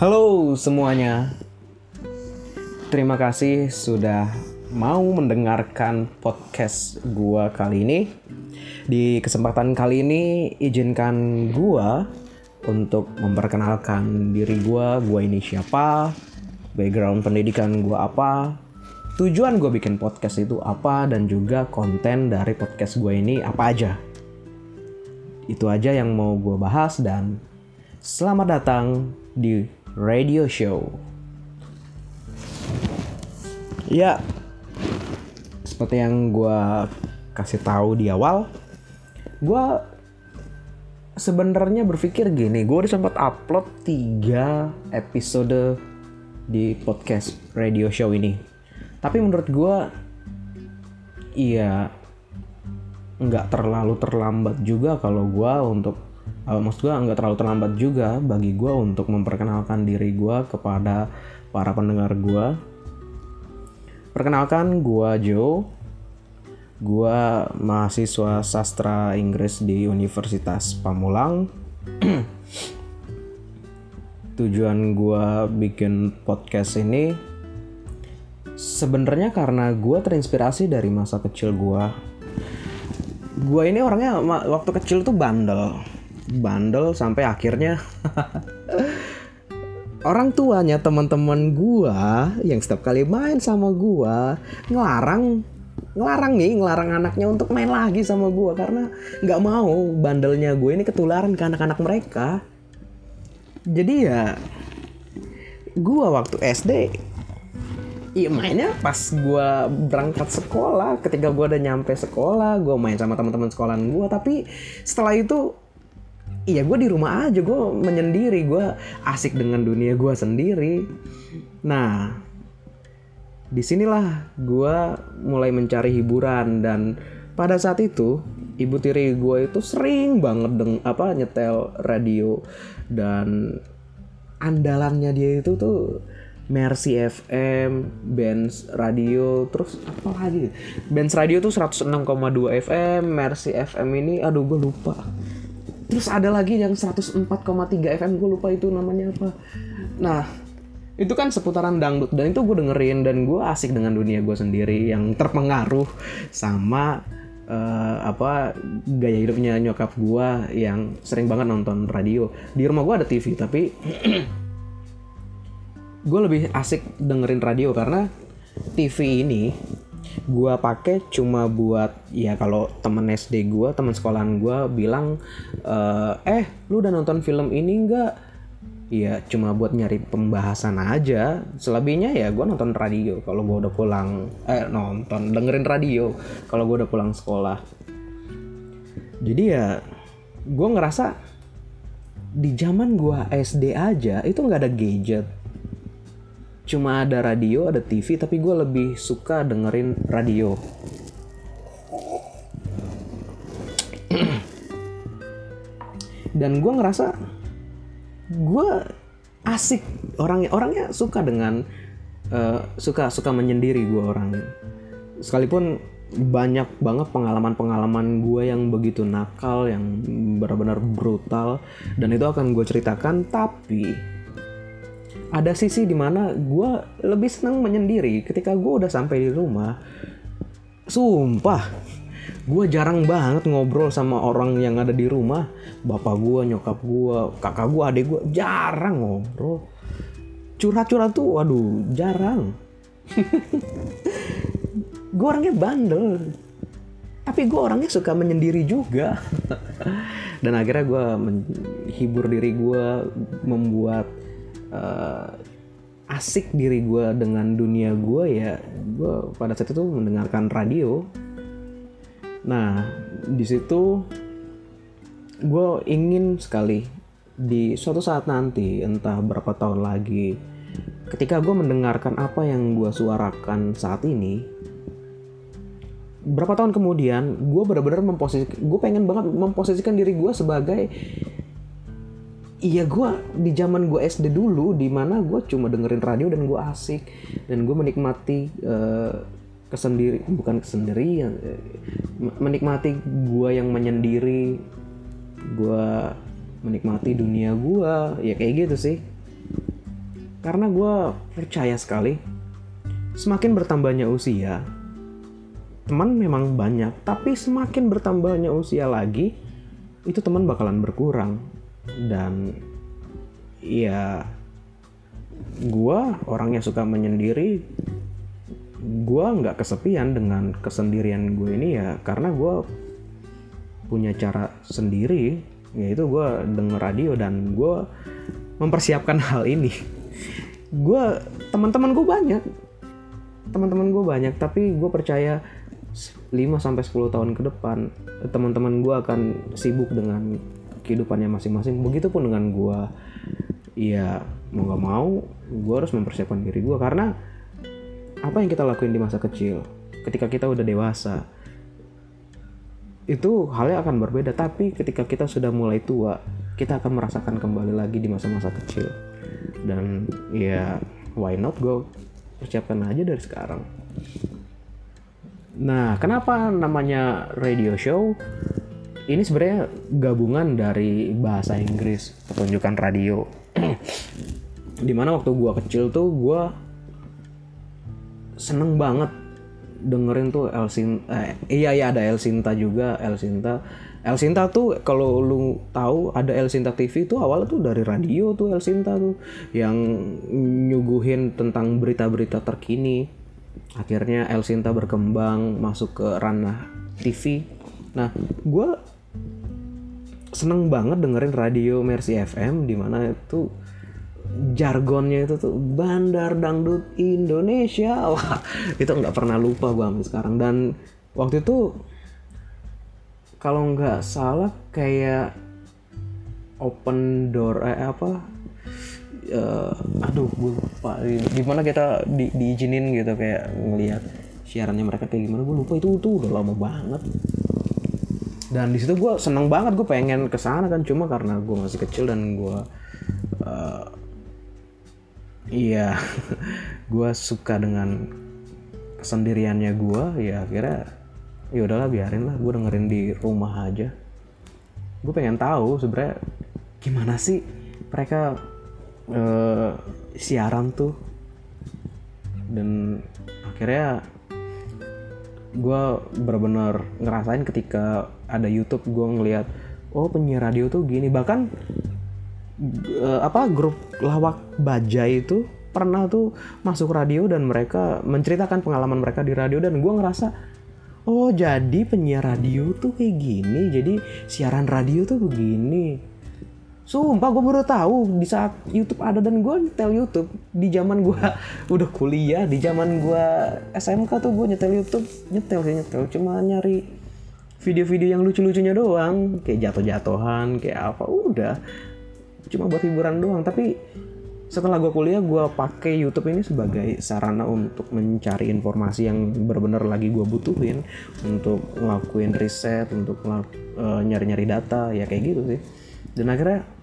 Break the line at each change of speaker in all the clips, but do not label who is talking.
Halo semuanya. Terima kasih sudah mau mendengarkan podcast gua kali ini. Di kesempatan kali ini izinkan gua untuk memperkenalkan diri gua, gua ini siapa, background pendidikan gua apa, tujuan gue bikin podcast itu apa dan juga konten dari podcast gue ini apa aja. Itu aja yang mau gue bahas dan selamat datang di radio show. Ya, seperti yang gue kasih tahu di awal, gue sebenarnya berpikir gini, gue udah sempat upload 3 episode di podcast radio show ini. Tapi menurut gue, iya nggak terlalu terlambat juga kalau gue untuk uh, maksud gue nggak terlalu terlambat juga bagi gue untuk memperkenalkan diri gue kepada para pendengar gue perkenalkan gue Joe. Gue mahasiswa sastra Inggris di Universitas Pamulang. Tujuan gue bikin podcast ini sebenarnya karena gue terinspirasi dari masa kecil gue gue ini orangnya waktu kecil tuh bandel bandel sampai akhirnya. Orang tuanya teman-teman gue yang setiap kali main sama gue ngelarang ngelarang nih ngelarang anaknya untuk main lagi sama gue karena nggak mau bandelnya gue ini ketularan ke anak-anak mereka. Jadi ya gue waktu SD Iya mainnya pas gue berangkat sekolah. Ketika gue udah nyampe sekolah gue main sama teman-teman sekolahan gue tapi setelah itu iya gue di rumah aja gue menyendiri gue asik dengan dunia gue sendiri nah di sinilah gue mulai mencari hiburan dan pada saat itu ibu tiri gue itu sering banget deng apa nyetel radio dan andalannya dia itu tuh Mercy FM, Benz Radio, terus apa lagi? Benz Radio tuh 106,2 FM, Mercy FM ini aduh gue lupa. Terus ada lagi yang 104,3 FM gue lupa itu namanya apa. Nah, itu kan seputaran dangdut dan itu gue dengerin dan gue asik dengan dunia gue sendiri yang terpengaruh sama uh, apa gaya hidupnya nyokap gue yang sering banget nonton radio. Di rumah gue ada TV tapi gue lebih asik dengerin radio karena TV ini gue pakai cuma buat ya kalau temen SD gue teman sekolahan gue bilang eh lu udah nonton film ini enggak ya cuma buat nyari pembahasan aja. Selebihnya ya gue nonton radio kalau gue udah pulang eh nonton dengerin radio kalau gue udah pulang sekolah. Jadi ya gue ngerasa di zaman gue SD aja itu nggak ada gadget cuma ada radio, ada TV, tapi gue lebih suka dengerin radio. Dan gue ngerasa gue asik orangnya orangnya suka dengan uh, suka suka menyendiri gue orang sekalipun banyak banget pengalaman-pengalaman gue yang begitu nakal yang benar-benar brutal dan itu akan gue ceritakan tapi ada sisi di mana gue lebih senang menyendiri ketika gue udah sampai di rumah. Sumpah gue jarang banget ngobrol sama orang yang ada di rumah. Bapak gue nyokap gue kakak gue adik gue jarang ngobrol. Curhat-curhat tuh waduh jarang. Gue orangnya bandel tapi gue orangnya suka menyendiri juga. Dan akhirnya gue menghibur diri gue membuat uh, asik diri gue dengan dunia gue ya gue pada saat itu mendengarkan radio. Nah di situ gue ingin sekali di suatu saat nanti entah berapa tahun lagi ketika gue mendengarkan apa yang gue suarakan saat ini berapa tahun kemudian gue benar-benar memposisikan gue pengen banget memposisikan diri gue sebagai iya gue di zaman gue SD dulu di mana gue cuma dengerin radio dan gue asik. Dan gue menikmati uh, kesendiri bukan kesendirian uh, menikmati gue yang menyendiri. Gue menikmati dunia gue ya kayak gitu sih. Karena gue percaya sekali semakin bertambahnya usia teman memang banyak. Tapi semakin bertambahnya usia lagi itu teman bakalan berkurang dan ya gue orangnya suka menyendiri gue nggak kesepian dengan kesendirian gue ini ya karena gue punya cara sendiri yaitu gue denger radio dan gue mempersiapkan hal ini. Gue teman-teman gue banyak. Teman-teman gue banyak tapi gue percaya 5 sampai 10 tahun ke depan teman-teman gue akan sibuk dengan kehidupannya masing-masing. Begitupun dengan gue ya mau gak mau gue harus mempersiapkan diri gue karena apa yang kita lakuin di masa kecil ketika kita udah dewasa itu halnya akan berbeda. Tapi ketika kita sudah mulai tua kita akan merasakan kembali lagi di masa-masa kecil. Dan ya why not go persiapkan aja dari sekarang. Nah kenapa namanya radio show ini sebenarnya gabungan dari bahasa Inggris pertunjukan radio. Di mana waktu gua kecil tuh gua seneng banget dengerin tuh Elsin eh, iya iya ada Elsinta juga Elsinta. Elsinta tuh kalau lu tahu ada Elsinta TV tuh awalnya tuh dari radio tuh Elsinta tuh yang nyuguhin tentang berita-berita terkini. Akhirnya Elsinta berkembang masuk ke ranah TV nah gue seneng banget dengerin radio Mercy FM di mana itu jargonnya itu tuh Bandar Dangdut Indonesia. Wah itu nggak pernah lupa gue sampai sekarang. Dan waktu itu kalau nggak salah kayak open door eh apa uh, aduh gue lupa. Gimana kita di, diizinin gitu kayak ngelihat siarannya mereka kayak gimana gue lupa. Itu tuh udah lama banget dan di situ gue seneng banget gue pengen ke sana kan. Cuma karena gue masih kecil dan gue uh, iya gue suka dengan kesendiriannya gue ya akhirnya ya udahlah biarin lah. Gue dengerin di rumah aja. Gue pengen tahu sebenarnya gimana sih mereka uh, siaran tuh. Dan akhirnya gue benar-benar ngerasain ketika ada YouTube gue ngeliat oh penyiar radio tuh gini. Bahkan uh, apa grup lawak baja itu pernah tuh masuk radio dan mereka menceritakan pengalaman mereka di radio dan gue ngerasa oh jadi penyiar radio tuh kayak gini jadi siaran radio tuh begini Sumpah gue baru tahu di saat YouTube ada dan gue nyetel YouTube. Di zaman gue udah kuliah di zaman gue SMK tuh gue nyetel YouTube. Nyetel sih nyetel. Cuma nyari video-video yang lucu-lucunya doang. Kayak jatuh-jatuhan kayak apa udah. Cuma buat hiburan doang. Tapi setelah gue kuliah gue pakai YouTube ini sebagai sarana untuk mencari informasi yang benar-benar lagi gue butuhin. Untuk ngelakuin riset untuk uh, nyari-nyari data ya kayak gitu sih. Dan akhirnya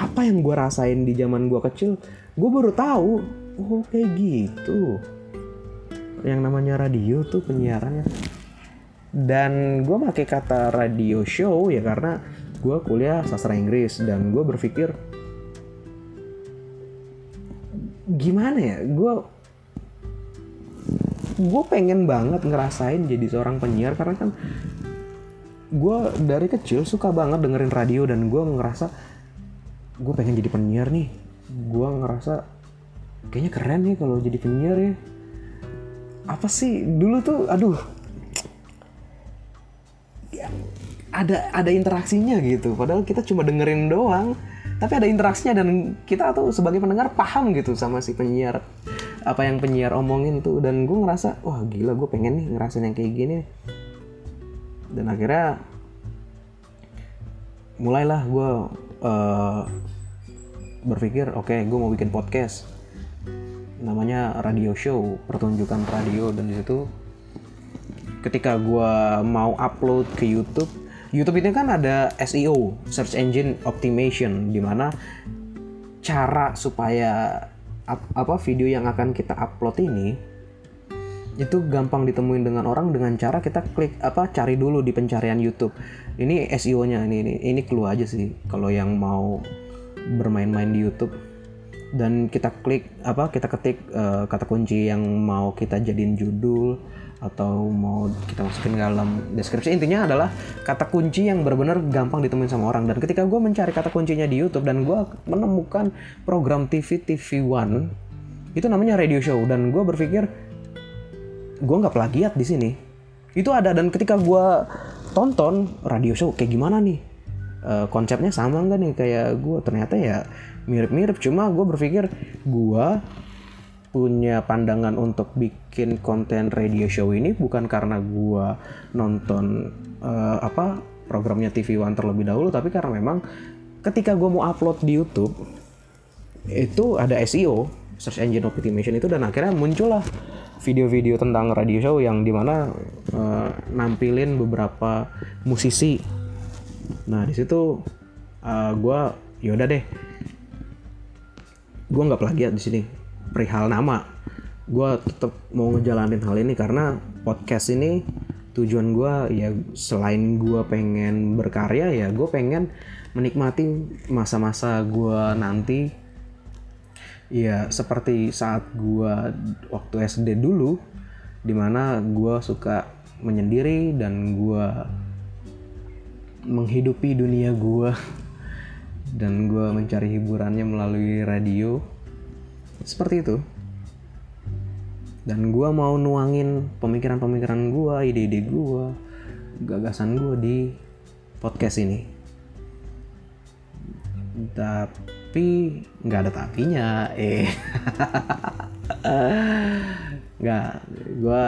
apa yang gue rasain di zaman gue kecil gue baru tahu oh kayak gitu. Yang namanya radio tuh penyiarannya. Dan gue pakai kata radio show ya karena gue kuliah sastra Inggris dan gue berpikir gimana ya gue gue pengen banget ngerasain jadi seorang penyiar karena kan gue dari kecil suka banget dengerin radio dan gue ngerasa gue pengen jadi penyiar nih. Gue ngerasa kayaknya keren nih kalau jadi penyiar ya. Apa sih? Dulu tuh aduh. Ada ada interaksinya gitu. Padahal kita cuma dengerin doang. Tapi ada interaksinya dan kita tuh sebagai pendengar paham gitu sama si penyiar. Apa yang penyiar omongin tuh. Dan gue ngerasa wah gila gue pengen nih ngerasain yang kayak gini. Dan akhirnya mulailah gue uh, berpikir oke okay, gue mau bikin podcast. Namanya radio show pertunjukan radio dan di situ ketika gue mau upload ke YouTube YouTube itu kan ada SEO, search engine optimization, di mana cara supaya apa video yang akan kita upload ini itu gampang ditemuin dengan orang dengan cara kita klik apa cari dulu di pencarian YouTube. Ini SEO-nya ini ini ini clue aja sih kalau yang mau bermain-main di YouTube. dan kita klik apa kita ketik uh, kata kunci yang mau kita jadiin judul atau mau kita masukin ke dalam deskripsi intinya adalah kata kunci yang benar-benar gampang ditemuin sama orang dan ketika gue mencari kata kuncinya di YouTube dan gue menemukan program TV TV One itu namanya radio show dan gue berpikir gue nggak plagiat di sini. Itu ada dan ketika gue tonton radio show kayak gimana nih? Uh, konsepnya sama nggak nih? Kayak gue ternyata ya mirip-mirip cuma gue berpikir gue punya pandangan untuk bikin konten radio show ini bukan karena gue nonton uh, apa programnya TV One terlebih dahulu tapi karena memang ketika gue mau upload di YouTube itu ada SEO search engine optimization itu dan akhirnya muncullah video-video tentang radio show yang di mana uh, nampilin beberapa musisi. Nah di situ uh, gue yaudah deh. Gue nggak plagiat di sini perihal nama. Gue tetap mau ngejalanin hal ini karena podcast ini tujuan gue ya selain gue pengen berkarya ya gue pengen menikmati masa-masa gue nanti ya seperti saat gue waktu SD dulu di mana gue suka menyendiri dan gue menghidupi dunia gue dan gue mencari hiburannya melalui radio. Seperti itu. Dan gue mau nuangin pemikiran-pemikiran gue ide-ide gue gagasan gue di podcast ini. Tapi nggak ada tapinya eh. Nggak gue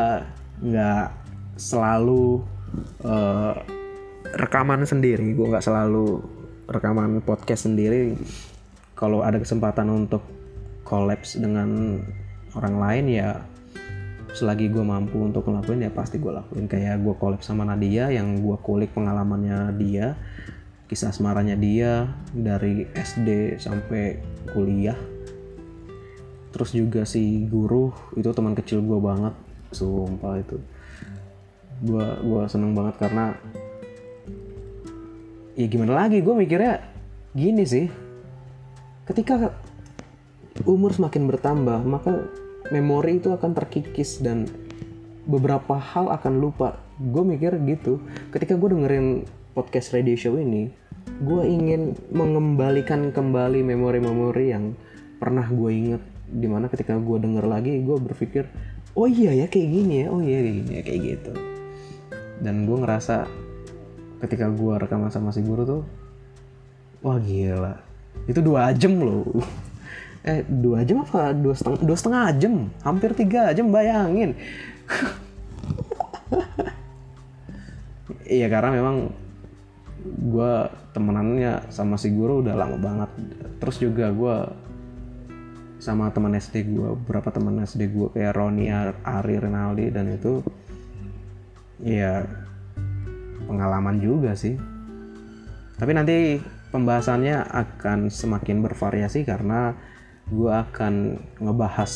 nggak selalu uh, rekaman sendiri. Gue nggak selalu rekaman podcast sendiri. Kalau ada kesempatan untuk kolaps dengan orang lain ya selagi gue mampu untuk ngelakuin ya pasti gue lakuin. Kayak gue kolaps sama Nadia yang gue kulik pengalamannya dia kisah asmaranya dia dari SD sampai kuliah. Terus juga si guru itu teman kecil gue banget. Sumpah itu. Gue gue seneng banget karena ya gimana lagi gue mikirnya gini sih. Ketika umur semakin bertambah maka memori itu akan terkikis dan beberapa hal akan lupa. Gue mikir gitu. Ketika gue dengerin podcast radio show ini gue ingin mengembalikan kembali memori-memori yang pernah gue inget di mana ketika gue denger lagi gue berpikir oh iya ya kayak gini ya oh iya kayak gini ya kayak gitu. Dan gue ngerasa ketika gue rekaman sama si guru tuh wah gila. Itu dua jam loh. Eh dua jam apa? Dua setengah dua setengah jam. Hampir tiga jam bayangin. Iya karena memang gue temenannya sama si guru udah lama banget. Terus juga gue sama teman SD gue beberapa teman SD gue kayak Roni Ari Rinaldi dan itu ya pengalaman juga sih. Tapi nanti pembahasannya akan semakin bervariasi karena gue akan ngebahas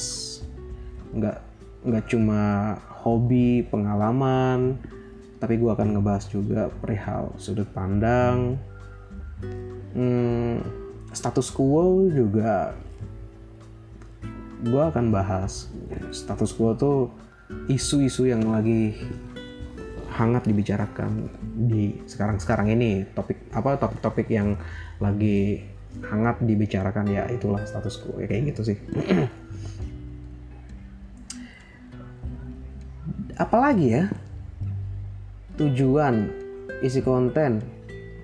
nggak nggak cuma hobi pengalaman tapi gue akan ngebahas juga perihal sudut pandang hmm, status quo juga. Gue akan bahas status quo tuh isu-isu yang lagi hangat dibicarakan di sekarang-sekarang ini. Topik apa topik-topik yang lagi hangat dibicarakan ya itulah status quo. Ya kayak gitu sih. Apalagi ya tujuan isi konten.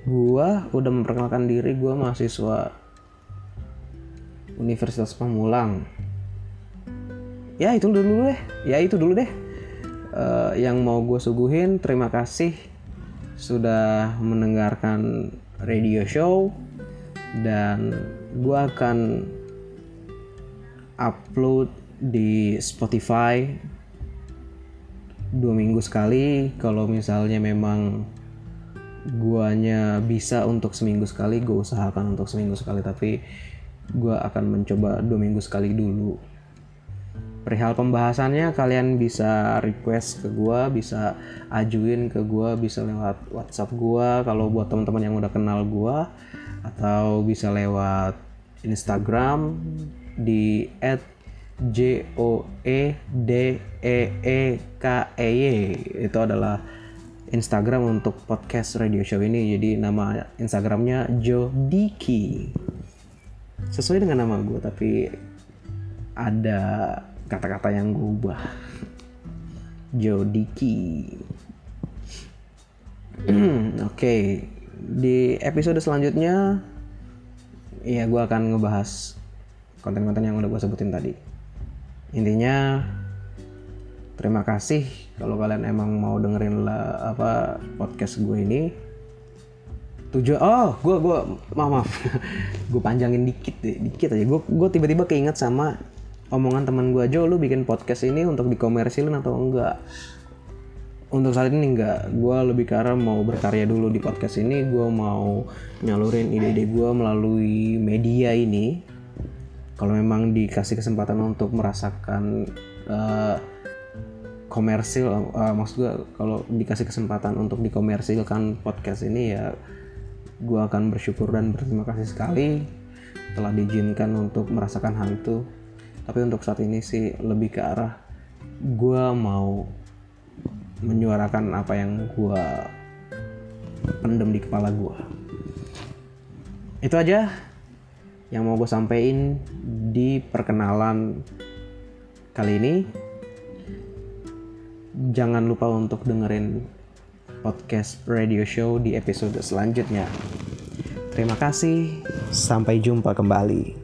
Gua udah memperkenalkan diri gua mahasiswa Universitas Pamulang. Ya itu dulu deh. Ya itu dulu deh. Uh, yang mau gue suguhin terima kasih sudah mendengarkan radio show. Dan gue akan upload di Spotify dua minggu sekali. Kalau misalnya memang guanya bisa untuk seminggu sekali gue usahakan untuk seminggu sekali. Tapi gue akan mencoba dua minggu sekali dulu. Perihal pembahasannya kalian bisa request ke gue bisa ajuin ke gue bisa lewat WhatsApp gue kalau buat teman-teman yang udah kenal gue atau bisa lewat Instagram di at J O E D E E K E Y. Itu adalah Instagram untuk podcast radio show ini. Jadi nama Instagramnya Joe Diki. Sesuai dengan nama gue tapi ada kata-kata yang gue ubah. Joe Diki. Oke di episode selanjutnya ya gue akan ngebahas konten-konten yang udah gue sebutin tadi intinya terima kasih kalau kalian emang mau dengerin lah apa podcast gue ini. Tujuh oh gue gue maaf maaf. Gue panjangin dikit deh dikit aja. Gue gue tiba-tiba keinget sama omongan teman gue Jo lu bikin podcast ini untuk dikomersilin atau enggak? Untuk saat ini enggak. Gue lebih ke mau berkarya dulu di podcast ini. Gue mau nyalurin ide-ide gue melalui media ini kalau memang dikasih kesempatan untuk merasakan uh, komersil uh, maksud gue kalau dikasih kesempatan untuk dikomersilkan podcast ini ya gue akan bersyukur dan berterima kasih sekali telah diizinkan untuk merasakan hal itu. Tapi untuk saat ini sih lebih ke arah gue mau menyuarakan apa yang gue pendem di kepala gue itu aja yang mau gue sampaikan di perkenalan kali ini. Jangan lupa untuk dengerin podcast radio show di episode selanjutnya. Terima kasih. Sampai jumpa kembali